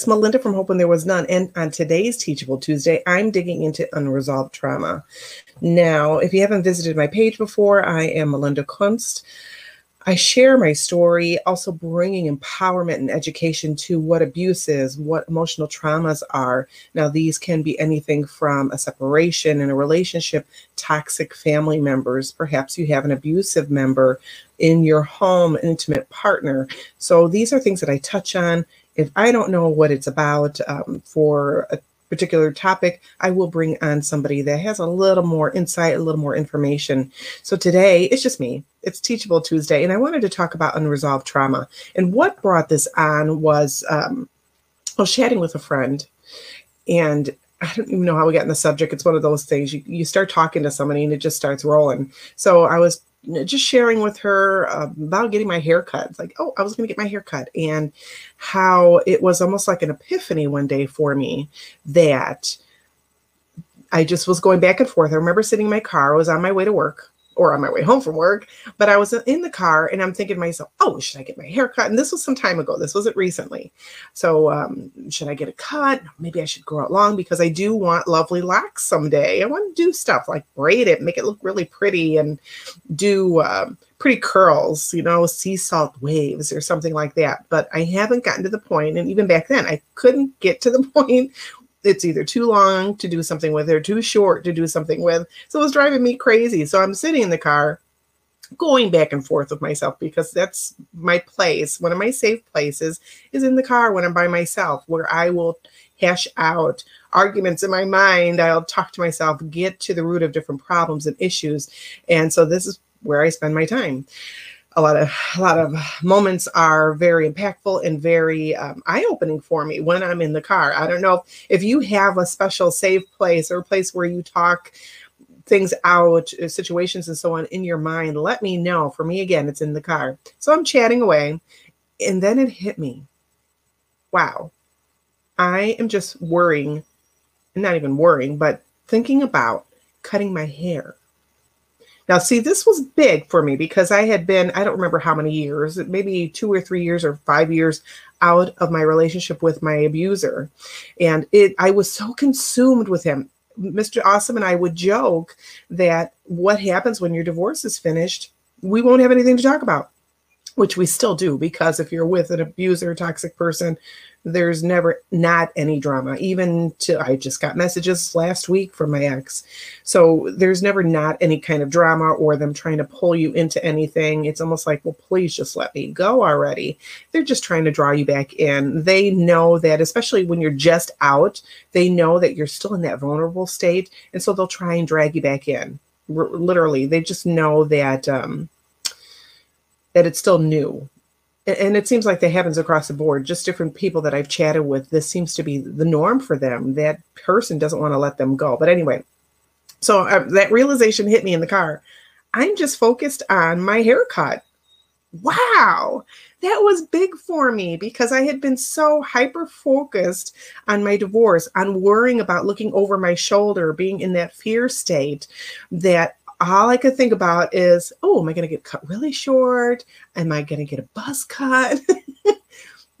It's Melinda from Hope When There Was None. And on today's Teachable Tuesday, I'm digging into unresolved trauma. Now, if you haven't visited my page before, I am Melinda Kunst. I share my story, also bringing empowerment and education to what abuse is, what emotional traumas are. Now, these can be anything from a separation in a relationship, toxic family members, perhaps you have an abusive member in your home, an intimate partner. So, these are things that I touch on if I don't know what it's about um, for a particular topic, I will bring on somebody that has a little more insight, a little more information. So today, it's just me. It's Teachable Tuesday, and I wanted to talk about unresolved trauma. And what brought this on was um, I was chatting with a friend, and I don't even know how we got in the subject. It's one of those things you, you start talking to somebody and it just starts rolling. So I was just sharing with her uh, about getting my hair cut. It's like, oh, I was going to get my hair cut, and how it was almost like an epiphany one day for me that I just was going back and forth. I remember sitting in my car, I was on my way to work, or on my way home from work, but I was in the car and I'm thinking to myself, oh, should I get my hair cut? And this was some time ago. This wasn't recently. So um, should I get a cut? Maybe I should grow it long because I do want lovely locks someday. I want to do stuff like braid it, make it look really pretty and do um, pretty curls, you know, sea salt waves or something like that. But I haven't gotten to the point, and even back then, I couldn't get to the point it's either too long to do something with or too short to do something with. So it was driving me crazy. So I'm sitting in the car going back and forth with myself because that's my place. One of my safe places is in the car when I'm by myself, where I will hash out arguments in my mind. I'll talk to myself, get to the root of different problems and issues. And so this is where I spend my time a lot of a lot of moments are very impactful and very um, eye-opening for me when i'm in the car. I don't know if you have a special safe place or a place where you talk things out situations and so on in your mind let me know. For me again it's in the car. So i'm chatting away and then it hit me. Wow. I am just worrying not even worrying but thinking about cutting my hair now, see, this was big for me because I had been, I don't remember how many years, maybe two or three years or five years out of my relationship with my abuser. And it I was so consumed with him. Mr. Awesome and I would joke that what happens when your divorce is finished, we won't have anything to talk about which we still do because if you're with an abuser, toxic person, there's never not any drama. Even to i just got messages last week from my ex. So there's never not any kind of drama or them trying to pull you into anything. It's almost like well please just let me go already. They're just trying to draw you back in. They know that especially when you're just out they know that you're still in that vulnerable state. And so they'll try and drag you back in. R- literally they just know that um that it's still new and it seems like that happens across the board just different people that i've chatted with this seems to be the norm for them. That person doesn't want to let them go. But anyway so uh, that realization hit me in the car. I'm just focused on my haircut. Wow! That was big for me because i had been so hyper focused on my divorce on worrying about looking over my shoulder being in that fear state that all I could think about is, oh, am I going to get cut really short? Am I going to get a buzz cut?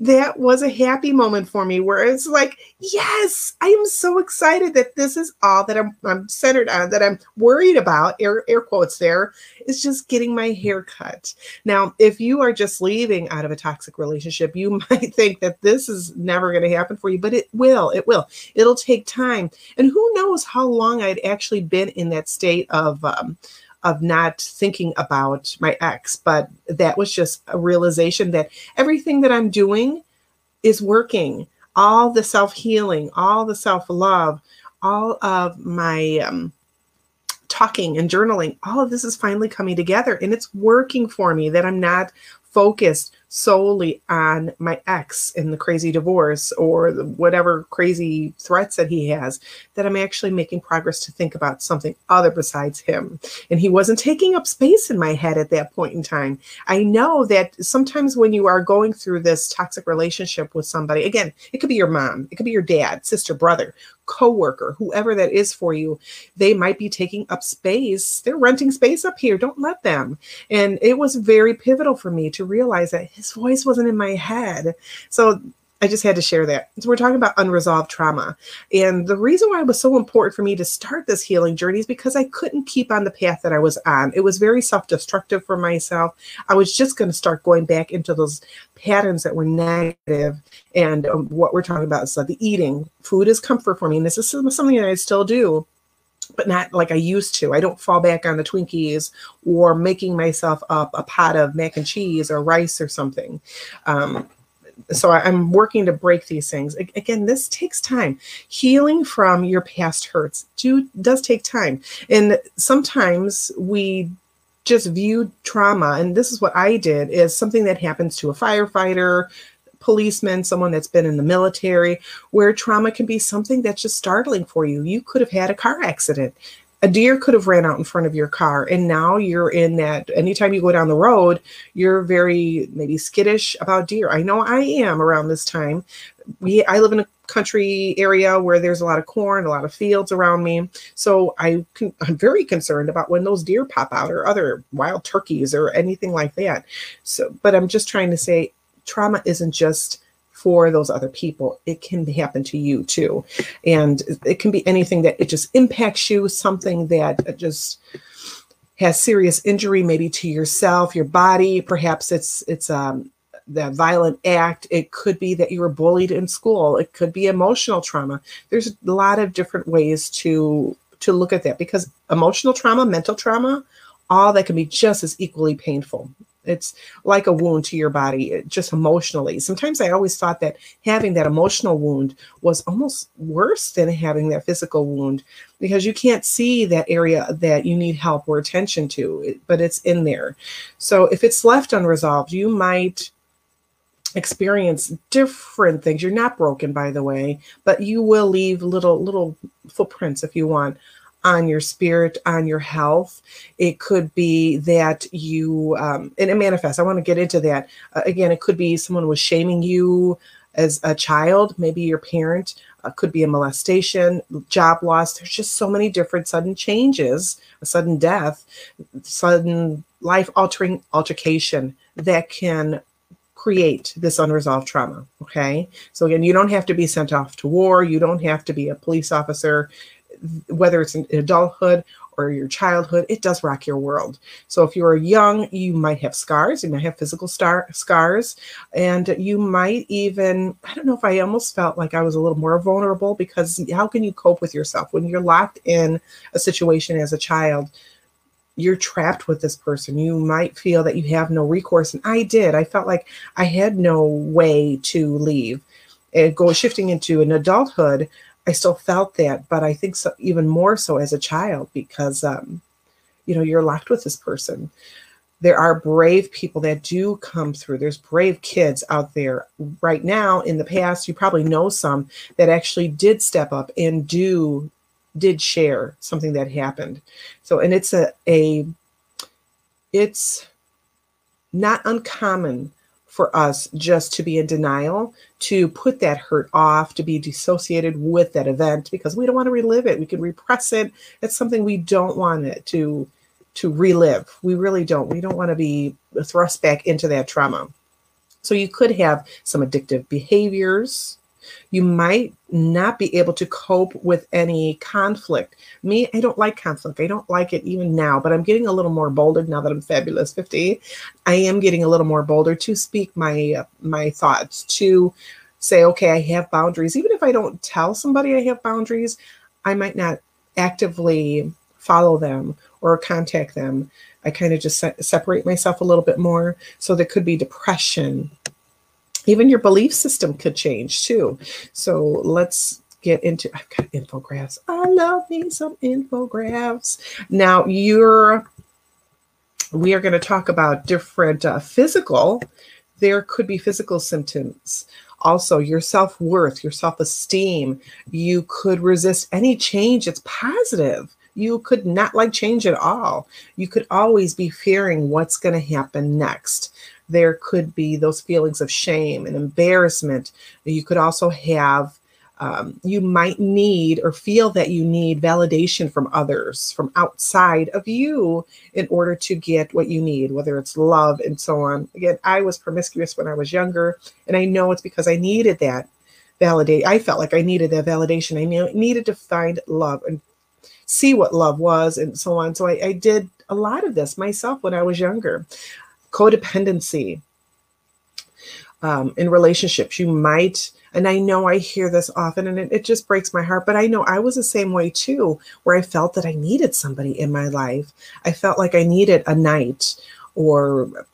that was a happy moment for me where it's like, yes, I am so excited that this is all that I'm, I'm centered on, that I'm worried about, air, air quotes there, is just getting my hair cut. Now, if you are just leaving out of a toxic relationship, you might think that this is never going to happen for you, but it will. It will. It'll take time. And who knows how long I'd actually been in that state of, um, of not thinking about my ex, but that was just a realization that everything that I'm doing is working. All the self healing, all the self love, all of my um, talking and journaling, all of this is finally coming together and it's working for me that I'm not focused solely on my ex in the crazy divorce or the, whatever crazy threats that he has, that I'm actually making progress to think about something other besides him. And he wasn't taking up space in my head at that point in time. I know that sometimes when you are going through this toxic relationship with somebody, again, it could be your mom, it could be your dad, sister, brother, coworker, whoever that is for you, they might be taking up space. They're renting space up here. Don't let them. And it was very pivotal for me to realize that his voice wasn't in my head. So I just had to share that. So we're talking about unresolved trauma. And the reason why it was so important for me to start this healing journey is because I couldn't keep on the path that I was on. It was very self-destructive for myself. I was just going to start going back into those patterns that were negative. And um, what we're talking about is uh, the eating. Food is comfort for me. And this is something that I still do but not like I used to. I don't fall back on the Twinkies or making myself up a pot of mac and cheese or rice or something. Um, so I'm working to break these things. Again, this takes time. Healing from your past hurts do does take time, and sometimes we just view trauma, and this is what I did, is something that happens to a firefighter, policeman, someone that's been in the military, where trauma can be something that's just startling for you. You could have had a car accident a deer could have ran out in front of your car and now you're in that anytime you go down the road you're very maybe skittish about deer. I know i am around this time. We i live in a country area where there's a lot of corn a lot of fields around me. So i i'm very concerned about when those deer pop out or other wild turkeys or anything like that. So but i'm just trying to say trauma isn't just for those other people. It can happen to you too. And it can be anything that it just impacts you, something that just has serious injury maybe to yourself, your body, perhaps it's it's um that violent act. It could be that you were bullied in school. It could be emotional trauma. There's a lot of different ways to to look at that because emotional trauma, mental trauma, all that can be just as equally painful. It's like a wound to your body, just emotionally. Sometimes I always thought that having that emotional wound was almost worse than having that physical wound because you can't see that area that you need help or attention to, but it's in there. So if it's left unresolved, you might experience different things. You're not broken, by the way, but you will leave little little footprints if you want on your spirit, on your health. It could be that you, um, and it manifests. I want to get into that. Uh, again, it could be someone was shaming you as a child, maybe your parent, uh, could be a molestation, job loss. There's just so many different sudden changes, a sudden death, sudden life altering altercation that can create this unresolved trauma. Okay. So, again, you don't have to be sent off to war. You don't have to be a police officer whether it's in adulthood or your childhood, it does rock your world. So if you're young, you might have scars, you might have physical star scars, and you might even, I don't know if I almost felt like I was a little more vulnerable because how can you cope with yourself when you're locked in a situation as a child? You're trapped with this person. You might feel that you have no recourse. And I did. I felt like I had no way to leave. And go shifting into an adulthood, I still felt that, but I think so even more so as a child because um, you know you're locked with this person. There are brave people that do come through. There's brave kids out there right now. In the past, you probably know some that actually did step up and do did share something that happened. So, and it's a a it's not uncommon for us just to be in denial, to put that hurt off, to be dissociated with that event because we don't want to relive it. We can repress it. It's something we don't want it to to relive. We really don't. We don't want to be thrust back into that trauma. So you could have some addictive behaviors, you might not be able to cope with any conflict. Me, I don't like conflict. I don't like it even now, but I'm getting a little more bolder now that I'm fabulous 50. I am getting a little more bolder to speak my uh, my thoughts, to say, okay, I have boundaries. Even if I don't tell somebody I have boundaries, I might not actively follow them or contact them. I kind of just se- separate myself a little bit more. So there could be depression, even your belief system could change too. So let's get into I've got infographics. I love me some infographics. Now you're we are going to talk about different uh, physical There could be physical symptoms. Also, your self worth, your self esteem. You could resist any change that's positive. You could not like change at all. You could always be fearing what's going to happen next. There could be those feelings of shame and embarrassment. You could also have um, you might need or feel that you need validation from others, from outside of you, in order to get what you need, whether it's love and so on. Again, I was promiscuous when I was younger, and I know it's because I needed that validate. I felt like I needed that validation. I needed to find love and see what love was, and so on. So I, I did a lot of this myself when I was younger. Codependency um, in relationships, you might and I know I hear this often and it, it, just breaks my heart, but I know I was the same way too, where I felt that I needed somebody in my life. I felt like I needed a knight or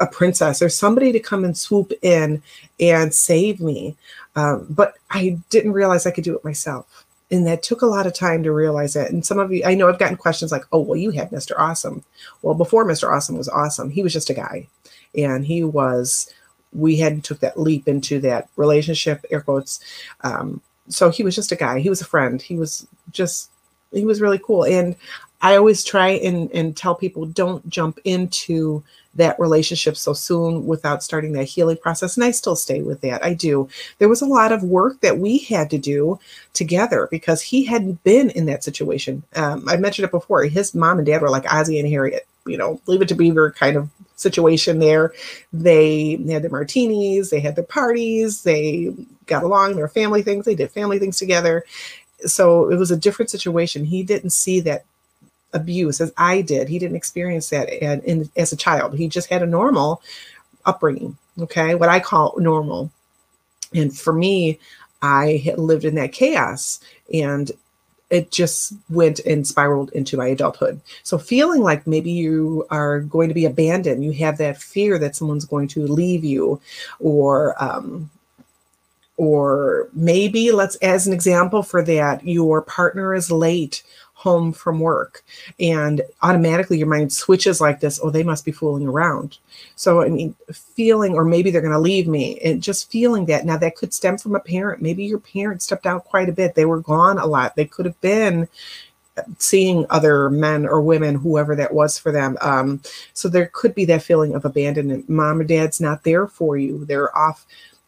a princess or somebody to come and swoop in and save me. Um, but I didn't realize I could do it myself. And that took a lot of time to realize it. And some of you, I know I've gotten questions like, oh, well, you had Mr. Awesome. Well, before Mr. Awesome was awesome, he was just a guy. And he was we hadn't took that leap into that relationship, air quotes. Um, so he was just a guy. He was a friend. He was just he was really cool. And I always try and, and tell people don't jump into that relationship so soon without starting that healing process. And I still stay with that. I do. There was a lot of work that we had to do together because he hadn't been in that situation. Um, I mentioned it before. His mom and dad were like Ozzie and Harriet, you know, leave it to Beaver kind of situation there. They had their martinis, they had their parties, they got along, their family things, they did family things together. So it was a different situation. He didn't see that abuse as I did. He didn't experience that and, as a child. He just had a normal upbringing, okay, what I call normal. And for me, I had lived in that chaos and it just went and spiraled into my adulthood. So feeling like maybe you are going to be abandoned, you have that fear that someone's going to leave you, or um, or maybe let's as an example for that, your partner is late home from work and automatically your mind switches like this oh they must be fooling around. So i mean feeling or maybe they're going to leave me and just feeling that now that could stem from a parent. Maybe your parent stepped out quite a bit. They were gone a lot. They could have been seeing other men or women whoever that was for them. Um, so there could be that feeling of abandonment. Mom or dad's not there for you. They're off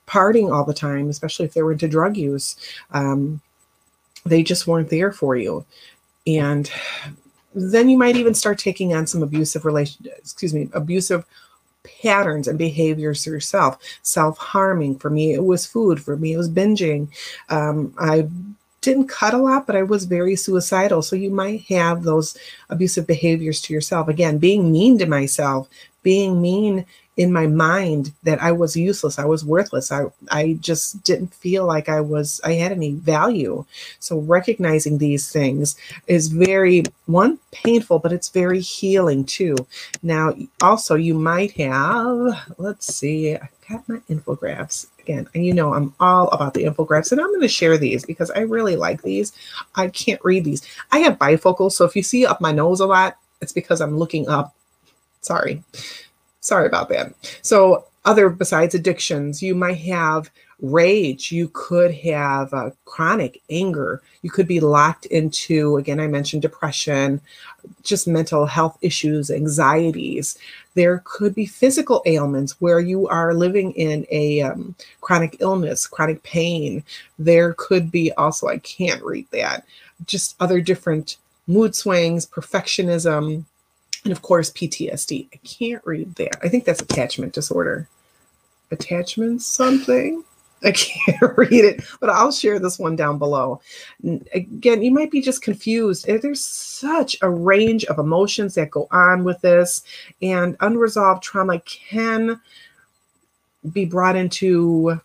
partying all the time especially if they were into drug use. Um, they just weren't there for you and then you might even start taking on some abusive relation excuse me abusive patterns and behaviors to yourself. Self-harming for me it was food. For me it was binging. Um, i didn't cut a lot but i was very suicidal. So you might have those abusive behaviors to yourself. Again being mean to myself being mean in my mind that I was useless, I was worthless. I I just didn't feel like I was I had any value. So recognizing these things is very one painful, but it's very healing too. Now also you might have let's see, I got my infographics again. And you know I'm all about the infographics and I'm going to share these because I really like these. I can't read these. I have bifocals, so if you see up my nose a lot, it's because I'm looking up. Sorry. Sorry about that. So, other besides addictions, you might have rage. You could have uh, chronic anger. You could be locked into, again, I mentioned depression, just mental health issues, anxieties. There could be physical ailments where you are living in a um, chronic illness, chronic pain. There could be also, I can't read that, just other different mood swings, perfectionism, and of course, PTSD. I can't read that. I think that's attachment disorder. Attachment something. I can't read it, but I'll share this one down below. Again, you might be just confused. Eh, there's such a range of emotions that go on with this, and unresolved trauma can be brought into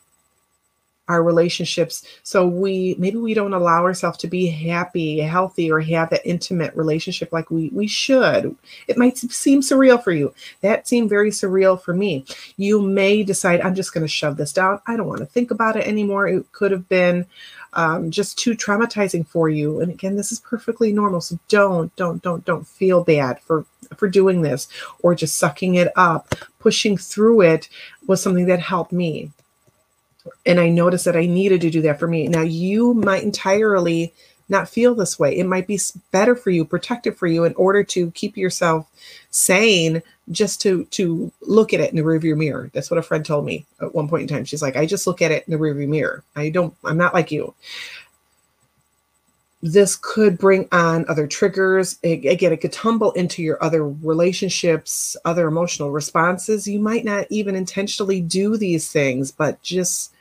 our relationships. So we maybe we don't allow ourselves to be happy healthy or have that intimate relationship like we we should. It might seem surreal for you. That seemed very surreal for me. You may decide i'm just going to shove this down. I don't want to think about it anymore. It could have been um, just too traumatizing for you. And again this is perfectly normal. So don't don't don't don't feel bad for for doing this or just sucking it up. Pushing through it was something that helped me and I noticed that I needed to do that for me. Now, you might entirely not feel this way. It might be better for you, protective for you, in order to keep yourself sane. Just to to look at it in the rearview mirror. That's what a friend told me at one point in time. She's like, I just look at it in the rearview mirror. I don't. I'm not like you. This could bring on other triggers. Again, it could tumble into your other relationships, other emotional responses. You might not even intentionally do these things, but just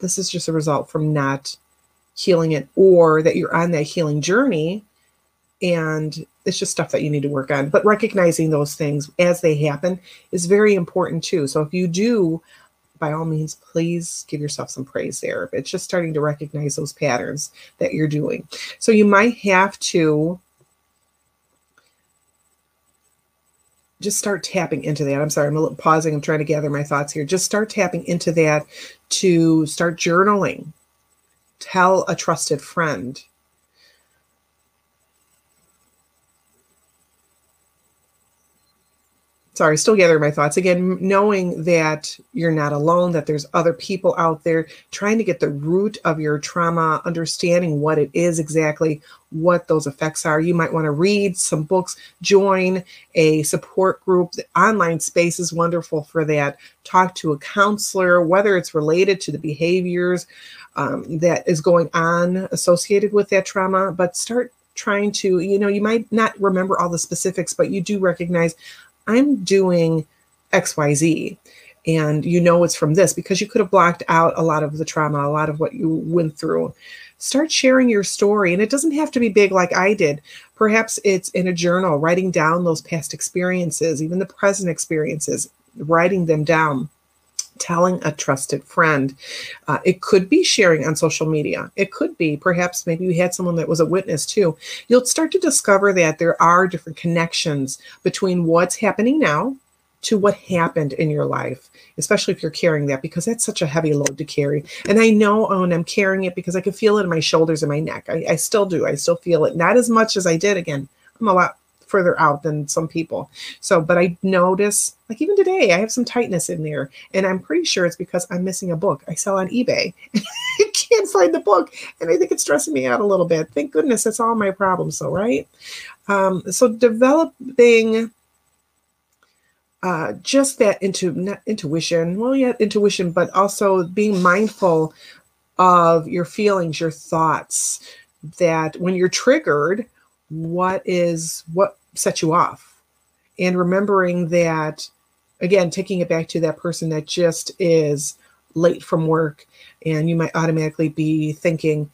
this is just a result from not healing it or that you're on that healing journey. And it's just stuff that you need to work on. But recognizing those things as they happen is very important too. So if you do by all means please give yourself some praise there. It's just starting to recognize those patterns that you're doing. So you might have to just start tapping into that. I'm sorry, I'm a little pausing. I'm trying to gather my thoughts here. Just start tapping into that to start journaling. Tell a trusted friend. Sorry, still gathering my thoughts again, knowing that you're not alone, that there's other people out there trying to get the root of your trauma, understanding what it is exactly, what those effects are. You might want to read some books, join a support group. The online space is wonderful for that. Talk to a counselor, whether it's related to the behaviors um, that is going on associated with that trauma, but start trying to, you know, you might not remember all the specifics, but you do recognize I'm doing XYZ. And you know it's from this because you could have blocked out a lot of the trauma, a lot of what you went through. Start sharing your story. And it doesn't have to be big like I did. Perhaps it's in a journal, writing down those past experiences, even the present experiences, writing them down telling a trusted friend. Uh, it could be sharing on social media. It could be perhaps maybe you had someone that was a witness too. You'll start to discover that there are different connections between what's happening now to what happened in your life, especially if you're carrying that, because that's such a heavy load to carry. And I know when I'm carrying it because I can feel it in my shoulders and my neck. I, I still do. I still feel it. Not as much as I did. Again, I'm a lot further out than some people. So, but I notice, like even today, I have some tightness in there, and I'm pretty sure it's because I'm missing a book I sell on eBay. I can't find the book, and I think it's stressing me out a little bit. Thank goodness that's all my problems, so right. Um, so developing. Uh, just that into intuition, well, yeah, intuition, but also being mindful of your feelings, your thoughts. That when you're triggered, what is what set you off. And remembering that again taking it back to that person that just is late from work and you might automatically be thinking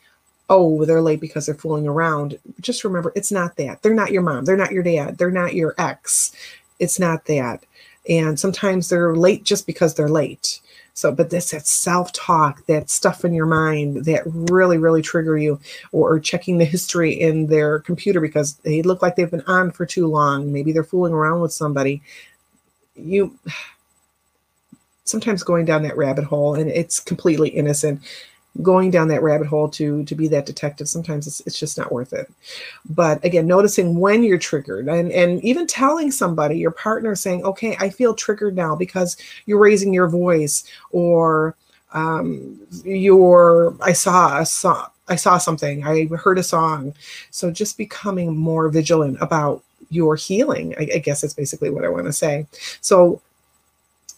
oh they're late because they're fooling around. Just remember it's not that. They're not your mom. They're not your dad. They're not your ex. It's not that. And sometimes they're late just because they're late so, but this that self-talk, that stuff in your mind that really, really trigger you, or, or checking the history in their computer because they look like they've been on for too long. Maybe they're fooling around with somebody. You sometimes going down that rabbit hole and it's completely innocent going down that rabbit hole to to be that detective sometimes it's, it's just not worth it. But again noticing when you're triggered and and even telling somebody your partner saying okay i feel triggered now because you're raising your voice or um you're i saw a song i saw something i heard a song. So just becoming more vigilant about your healing I, I guess that's basically what i want to say. So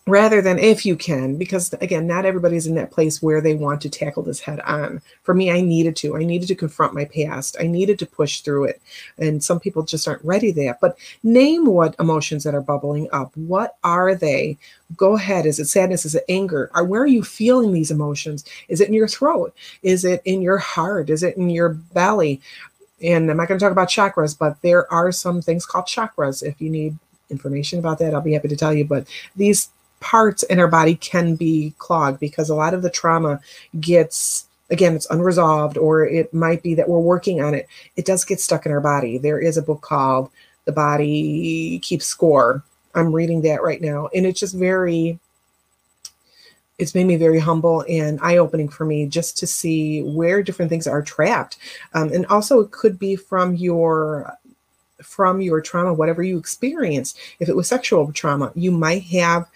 rather than if you can because again not everybody's in that place where they want to tackle this head on. For me i needed to. I needed to confront my past. I needed to push through it. And some people just aren't ready there. But name what emotions that are bubbling up. What are they? Go ahead. Is it sadness? Is it anger? Where are you feeling these emotions? Is it in your throat? Is it in your heart? Is it in your belly? And i'm not going to talk about chakras but there are some things called chakras. If you need information about that i'll be happy to tell you. But these parts in our body can be clogged because a lot of the trauma gets again it's unresolved or it might be that we're working on it. It does get stuck in our body. There is a book called the body keeps score. I'm reading that right now and it's just very it's made me very humble and eye-opening for me just to see where different things are trapped. Um, and also it could be from your from your trauma whatever you experienced if it was sexual trauma you might have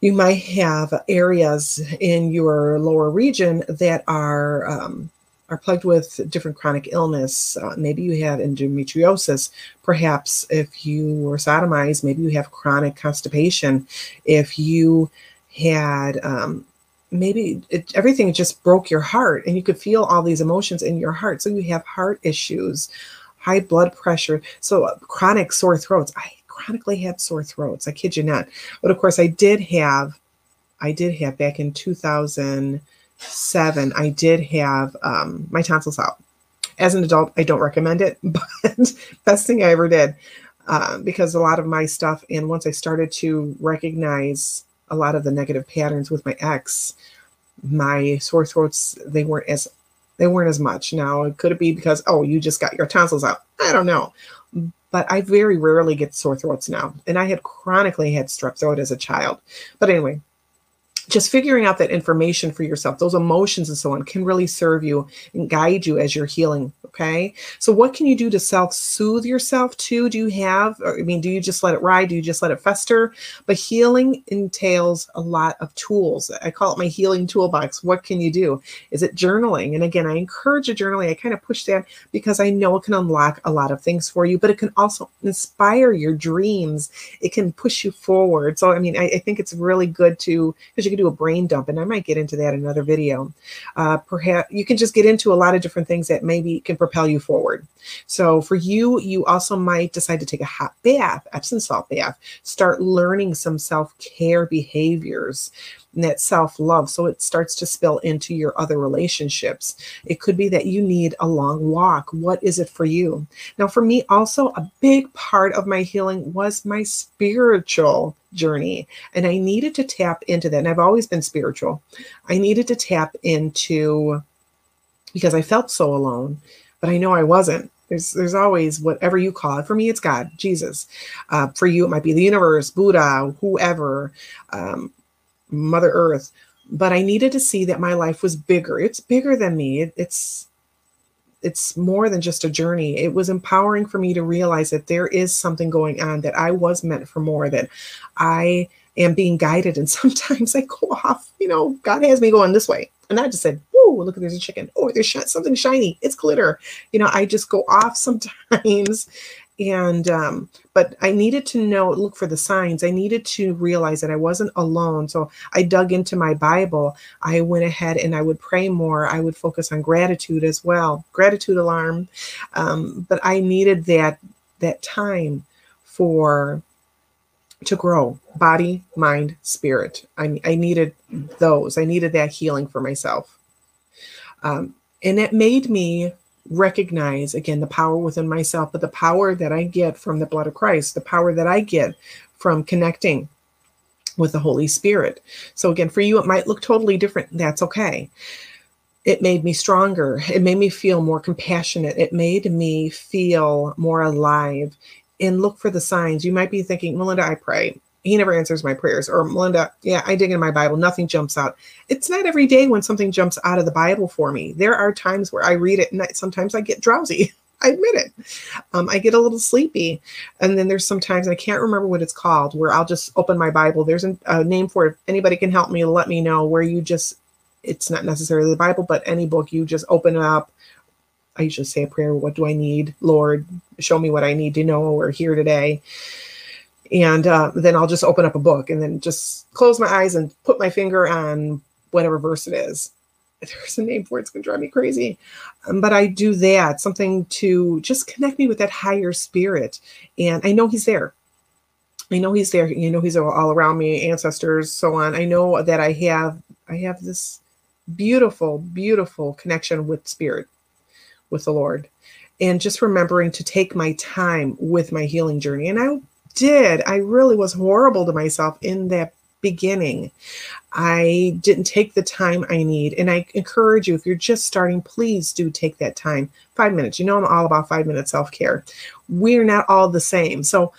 you might have areas in your lower region that are um, are plagued with different chronic illness. Uh, maybe you have endometriosis. Perhaps if you were sodomized, maybe you have chronic constipation. If you had um, maybe it, everything just broke your heart and you could feel all these emotions in your heart. So you have heart issues, high blood pressure, so uh, chronic sore throats. I chronically had sore throats. I kid you not. But of course, I did have, I did have back in 2007, I did have um, my tonsils out. As an adult, I don't recommend it, but best thing I ever did uh, because a lot of my stuff, and once I started to recognize a lot of the negative patterns with my ex, my sore throats they weren't as they weren't as much. Now, could it be because oh you just got your tonsils out? I don't know, but I very rarely get sore throats now. And I had chronically had strep throat as a child. But anyway, just figuring out that information for yourself, those emotions and so on, can really serve you and guide you as you're healing. Okay. So, what can you do to self soothe yourself too? Do you have, I mean, do you just let it ride? Do you just let it fester? But healing entails a lot of tools. I call it my healing toolbox. What can you do? Is it journaling? And again, I encourage a journaling. I kind of push that because I know it can unlock a lot of things for you, but it can also inspire your dreams. It can push you forward. So, I mean, I, I think it's really good to, because you can do a brain dump, and I might get into that in another video. Uh, perhaps you can just get into a lot of different things that maybe can propel you forward. So for you, you also might decide to take a hot bath, Epsom salt bath, start learning some self-care behaviors that self-love so it starts to spill into your other relationships. It could be that you need a long walk. What is it for you? Now for me also a big part of my healing was my spiritual journey and I needed to tap into that and I've always been spiritual. I needed to tap into because I felt so alone, but I know I wasn't. There's there's always whatever you call it. For me, it's God, Jesus. Uh, for you, it might be the universe, Buddha, whoever, um, Mother Earth. But I needed to see that my life was bigger. It's bigger than me. It, it's it's more than just a journey. It was empowering for me to realize that there is something going on, that I was meant for more, that I am being guided. And sometimes I go off, you know, God has me going this way. And I just said, oh, look, there's a chicken. Oh, there's sh- something shiny. It's glitter. You know, I just go off sometimes. And, um, but I needed to know, look for the signs. I needed to realize that I wasn't alone. So I dug into my Bible. I went ahead and I would pray more. I would focus on gratitude as well, gratitude alarm. Um, but I needed that, that time for to grow body, mind, spirit. I, I needed those. I needed that healing for myself. Um, and it made me recognize again the power within myself, but the power that I get from the blood of Christ, the power that I get from connecting with the Holy Spirit. So, again, for you, it might look totally different. That's okay. It made me stronger. It made me feel more compassionate. It made me feel more alive and look for the signs. You might be thinking, Melinda, I pray. He never answers my prayers. Or Melinda, yeah, I dig in my Bible. Nothing jumps out. It's not every day when something jumps out of the Bible for me. There are times where I read it and I, sometimes I get drowsy. I admit it. Um, I get a little sleepy. And then there's sometimes, I can't remember what it's called, where I'll just open my Bible. There's a, a name for it. If anybody can help me, let me know where you just, it's not necessarily the Bible, but any book, you just open it up I usually say a prayer. What do I need? Lord, show me what I need to know or hear today. And uh, then I'll just open up a book and then just close my eyes and put my finger on whatever verse it is. There's a name for it, it's to drive me crazy. Um, but I do that, something to just connect me with that higher spirit. And I know He's there. I know He's there. You know, He's all around me, ancestors, so on. I know that I have, I have this beautiful, beautiful connection with spirit with the Lord and just remembering to take my time with my healing journey. And I did. I really was horrible to myself in that beginning. I didn't take the time I need. And I encourage you, if you're just starting, please do take that time. Five minutes. You know, I'm all about five minute self care. We're not all the same. So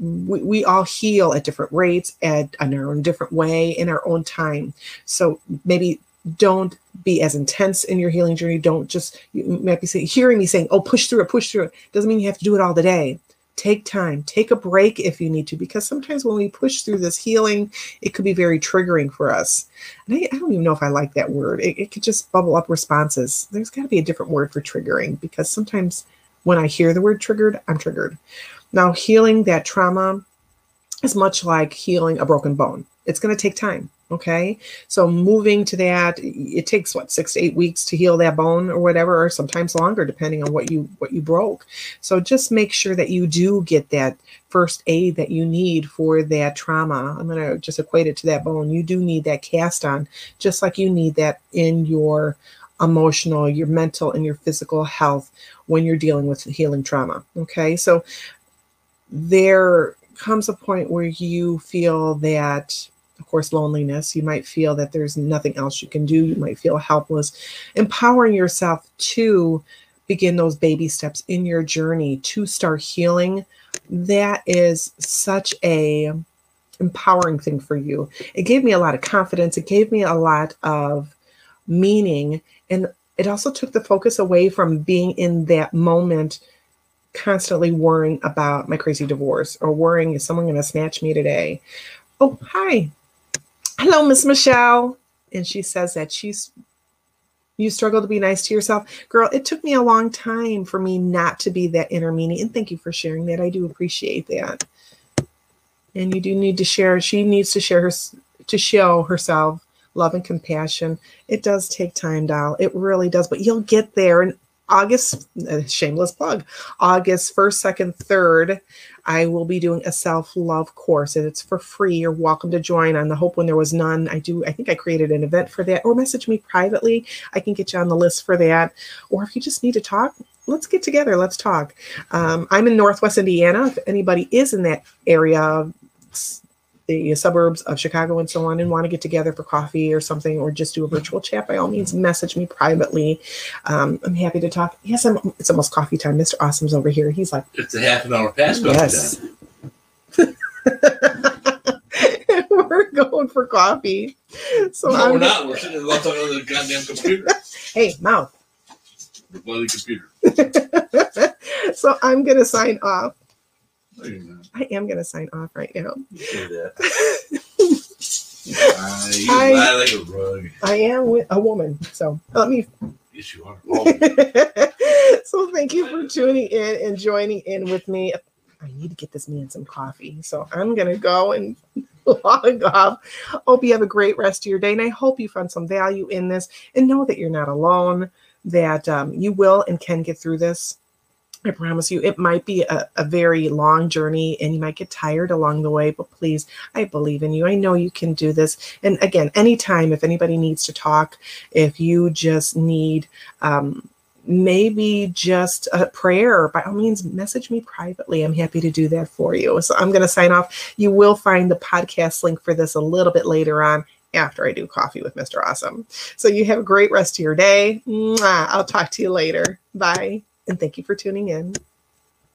we, we all heal at different rates, at in our own different way, in our own time. So maybe don't be as intense in your healing journey. Don't just you might be saying, hearing me saying, "Oh, push through it, push through it." Doesn't mean you have to do it all the day take time, take a break if you need to, because sometimes when we push through this healing, it could be very triggering for us. And I, I don't even know if I like that word. It, it could just bubble up responses. There's got to be a different word for triggering because sometimes when I hear the word triggered, I'm triggered. Now, healing that trauma is much like healing a broken bone. It's going to take time. Okay. So moving to that, it takes what six to eight weeks to heal that bone or whatever, or sometimes longer, depending on what you what you broke. So just make sure that you do get that first aid that you need for that trauma. I'm gonna just equate it to that bone. You do need that cast on, just like you need that in your emotional, your mental, and your physical health when you're dealing with healing trauma. Okay. So there comes a point where you feel that of course, loneliness. You might feel that there's nothing else you can do. You might feel helpless. Empowering yourself to begin those baby steps in your journey to start healing. That is such a empowering thing for you. It gave me a lot of confidence. It gave me a lot of meaning. And it also took the focus away from being in that moment constantly worrying about my crazy divorce or worrying is someone going to snatch me today oh hi hello, Miss Michelle. And she says that she's you struggle to be nice to yourself. Girl, it took me a long time for me not to be that inner meanie. And thank you for sharing that. I do appreciate that. And you do need to share, she needs to share her to show herself love and compassion. It does take time, doll. It really does, but you'll get there. And August, shameless plug, August 1st, 2nd, 3rd, I will be doing a self love course and it's for free. You're welcome to join on the Hope When There Was None. I do, I think I created an event for that, or message me privately. I can get you on the list for that. Or if you just need to talk, let's get together. Let's talk. Um, I'm in Northwest Indiana. If anybody is in that area, the suburbs of Chicago and so on and want to get together for coffee or something or just do a virtual chat, by all means, message me privately. Um, I'm happy to talk. Yes, I'm, it's almost coffee time. Mr. Awesome's over here. He's like, it's a half an hour past coffee yes. time. we're going for coffee. So no, I'm we're not. We're sitting on the goddamn computer. hey, mouth. The bloody computer. so I'm going to sign off. I am going to sign off right now. I, like a rug. I am a woman, so let me. Yes, you are. so thank you for tuning in and joining in with me. I need to get this man some coffee, so I'm gonna go and log off. Hope you have a great rest of your day, and I hope you found some value in this. And know that you're not alone. That um, you will and can get through this. I promise you, it might be a, a, very long journey and you might get tired along the way, but please, I believe in you. I know you can do this. And again, anytime, if anybody needs to talk, if you just need, um, maybe just a prayer, by all means, message me privately. I'm happy to do that for you. So I'm going to sign off. You will find the podcast link for this a little bit later on after I do coffee with Mr. Awesome. So you have a great rest of your day. I'll talk to you later. Bye and thank you for tuning in.